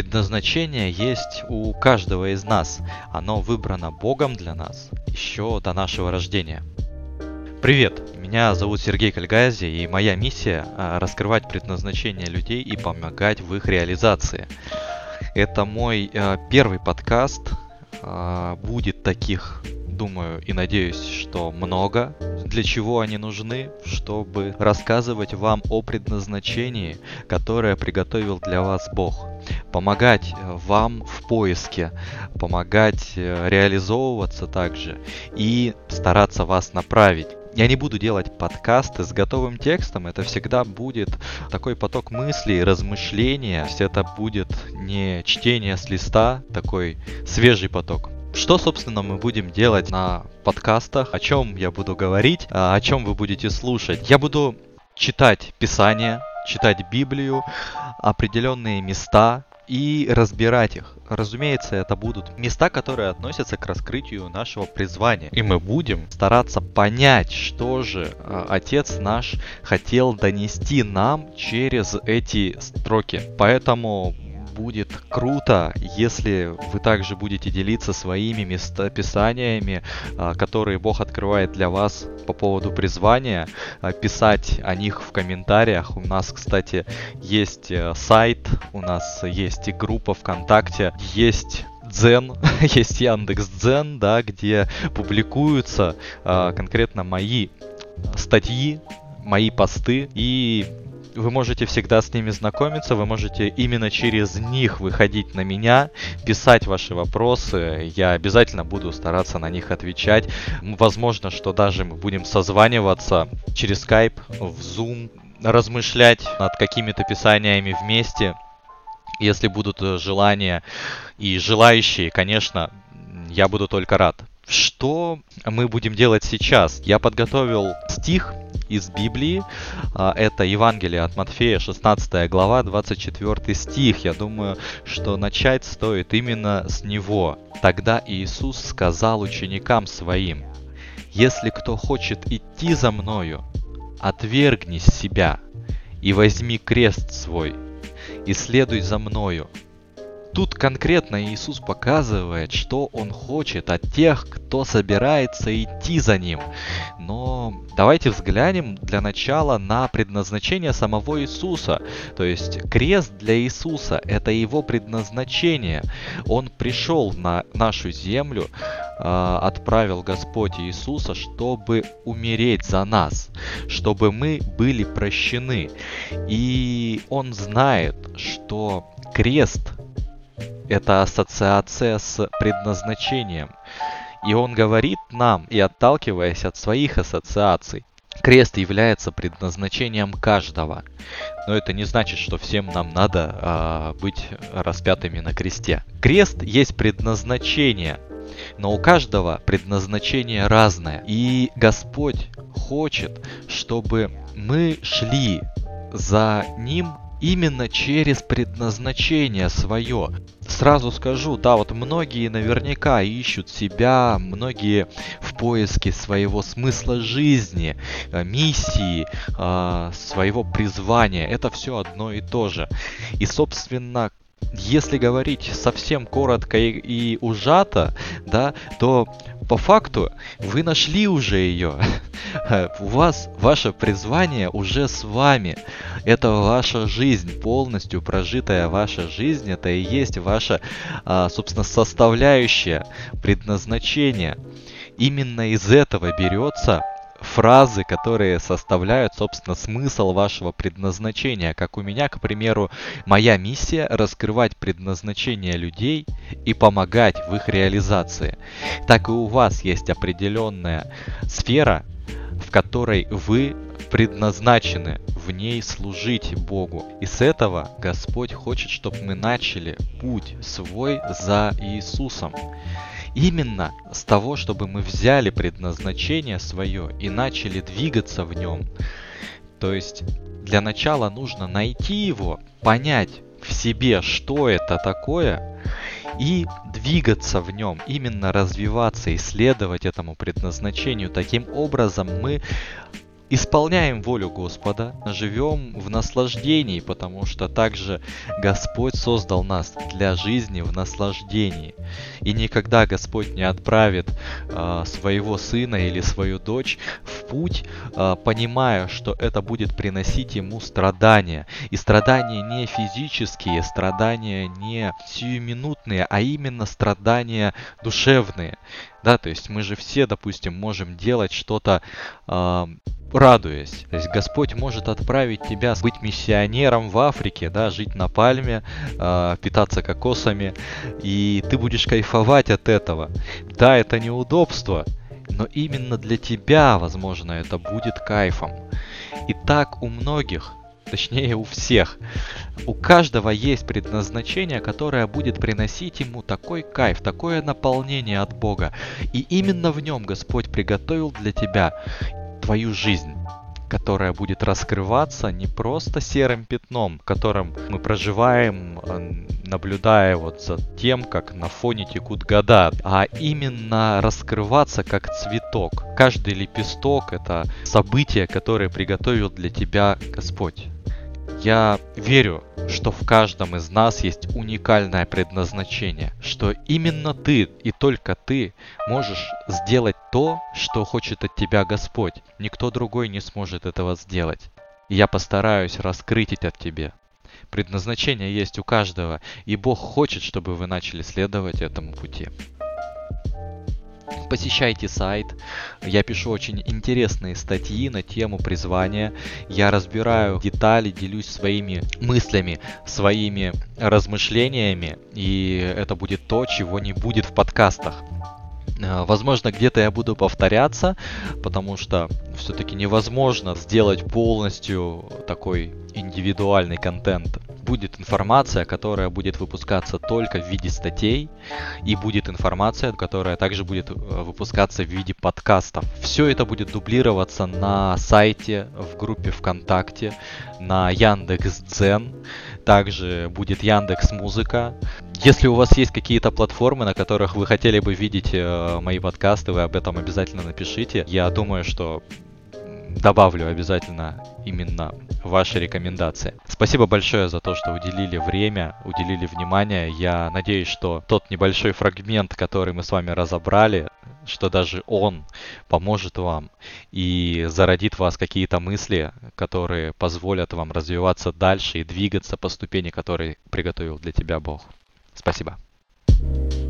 Предназначение есть у каждого из нас. Оно выбрано Богом для нас еще до нашего рождения. Привет, меня зовут Сергей Кальгази, и моя миссия а, раскрывать предназначение людей и помогать в их реализации. Это мой а, первый подкаст. А, будет таких думаю и надеюсь, что много. Для чего они нужны? Чтобы рассказывать вам о предназначении, которое приготовил для вас Бог. Помогать э, вам в поиске, помогать э, реализовываться также и стараться вас направить. Я не буду делать подкасты с готовым текстом, это всегда будет такой поток мыслей, размышления, это будет не чтение с листа, такой свежий поток. Что, собственно, мы будем делать на подкастах, о чем я буду говорить, а, о чем вы будете слушать. Я буду читать Писание, читать Библию, определенные места и разбирать их. Разумеется, это будут места, которые относятся к раскрытию нашего призвания. И мы будем стараться понять, что же а, Отец наш хотел донести нам через эти строки. Поэтому будет круто, если вы также будете делиться своими местописаниями, а, которые Бог открывает для вас по поводу призвания, а, писать о них в комментариях. У нас, кстати, есть э, сайт, у нас есть и группа ВКонтакте, есть Дзен, есть Яндекс Дзен, да, где публикуются а, конкретно мои статьи, мои посты и вы можете всегда с ними знакомиться, вы можете именно через них выходить на меня, писать ваши вопросы, я обязательно буду стараться на них отвечать. Возможно, что даже мы будем созваниваться через Skype, в Zoom, размышлять над какими-то писаниями вместе. Если будут э, желания и желающие, конечно, я буду только рад. Что мы будем делать сейчас? Я подготовил стих из Библии. А, это Евангелие от Матфея, 16 глава, 24 стих. Я думаю, что начать стоит именно с него. Тогда Иисус сказал ученикам своим, «Если кто хочет идти за мною, отвергни себя и возьми крест свой, и следуй за мною, Тут конкретно Иисус показывает, что Он хочет от тех, кто собирается идти за Ним. Но давайте взглянем для начала на предназначение самого Иисуса. То есть крест для Иисуса – это Его предназначение. Он пришел на нашу землю, а, отправил Господь Иисуса, чтобы умереть за нас, чтобы мы были прощены. И Он знает, что крест это ассоциация с предназначением. И он говорит нам, и отталкиваясь от своих ассоциаций, Крест является предназначением каждого. Но это не значит, что всем нам надо а, быть распятыми на кресте. Крест есть предназначение, но у каждого предназначение разное. И Господь хочет, чтобы мы шли за Ним именно через предназначение свое. Сразу скажу, да, вот многие наверняка ищут себя, многие в поиске своего смысла жизни, э, миссии, э, своего призвания. Это все одно и то же. И, собственно, если говорить совсем коротко и, и ужато, да, то по факту вы нашли уже ее. У вас ваше призвание уже с вами. Это ваша жизнь, полностью прожитая ваша жизнь. Это и есть ваша, а, собственно, составляющая предназначение. Именно из этого берется фразы, которые составляют, собственно, смысл вашего предназначения. Как у меня, к примеру, моя миссия раскрывать предназначение людей и помогать в их реализации. Так и у вас есть определенная сфера, в которой вы предназначены в ней служить Богу. И с этого Господь хочет, чтобы мы начали путь свой за Иисусом именно с того, чтобы мы взяли предназначение свое и начали двигаться в нем. То есть для начала нужно найти его, понять в себе, что это такое, и двигаться в нем, именно развиваться, исследовать этому предназначению. Таким образом мы исполняем волю Господа, живем в наслаждении, потому что также Господь создал нас для жизни в наслаждении. И никогда Господь не отправит э, своего сына или свою дочь в путь, э, понимая, что это будет приносить ему страдания. И страдания не физические, страдания не сиюминутные, а именно страдания душевные. Да, то есть мы же все, допустим, можем делать что-то э, радуясь. То есть Господь может отправить тебя быть миссионером в Африке, да, жить на пальме, э, питаться кокосами, и ты будешь кайфовать от этого. Да, это неудобство, но именно для тебя, возможно, это будет кайфом. И так у многих, точнее у всех, у каждого есть предназначение, которое будет приносить ему такой кайф, такое наполнение от Бога. И именно в нем Господь приготовил для тебя твою жизнь которая будет раскрываться не просто серым пятном, которым мы проживаем, э, наблюдая вот за тем, как на фоне текут года, а именно раскрываться как цветок. Каждый лепесток — это событие, которое приготовил для тебя Господь. Я верю, что в каждом из нас есть уникальное предназначение, что именно ты и только ты можешь сделать то, что хочет от тебя Господь. Никто другой не сможет этого сделать. И я постараюсь раскрыть это тебе. Предназначение есть у каждого, и Бог хочет, чтобы вы начали следовать этому пути посещайте сайт. Я пишу очень интересные статьи на тему призвания. Я разбираю детали, делюсь своими мыслями, своими размышлениями. И это будет то, чего не будет в подкастах. Э, возможно, где-то я буду повторяться, потому что все-таки невозможно сделать полностью такой индивидуальный контент будет информация, которая будет выпускаться только в виде статей, и будет информация, которая также будет э, выпускаться в виде подкастов. Все это будет дублироваться на сайте, в группе ВКонтакте, на Яндекс.Дзен, также будет Яндекс Музыка. Если у вас есть какие-то платформы, на которых вы хотели бы видеть э, мои подкасты, вы об этом обязательно напишите. Я думаю, что добавлю обязательно именно ваши рекомендации. Спасибо большое за то, что уделили время, уделили внимание. Я надеюсь, что тот небольшой фрагмент, который мы с вами разобрали, что даже он поможет вам и зародит в вас какие-то мысли, которые позволят вам развиваться дальше и двигаться по ступени, которые приготовил для тебя Бог. Спасибо. thank you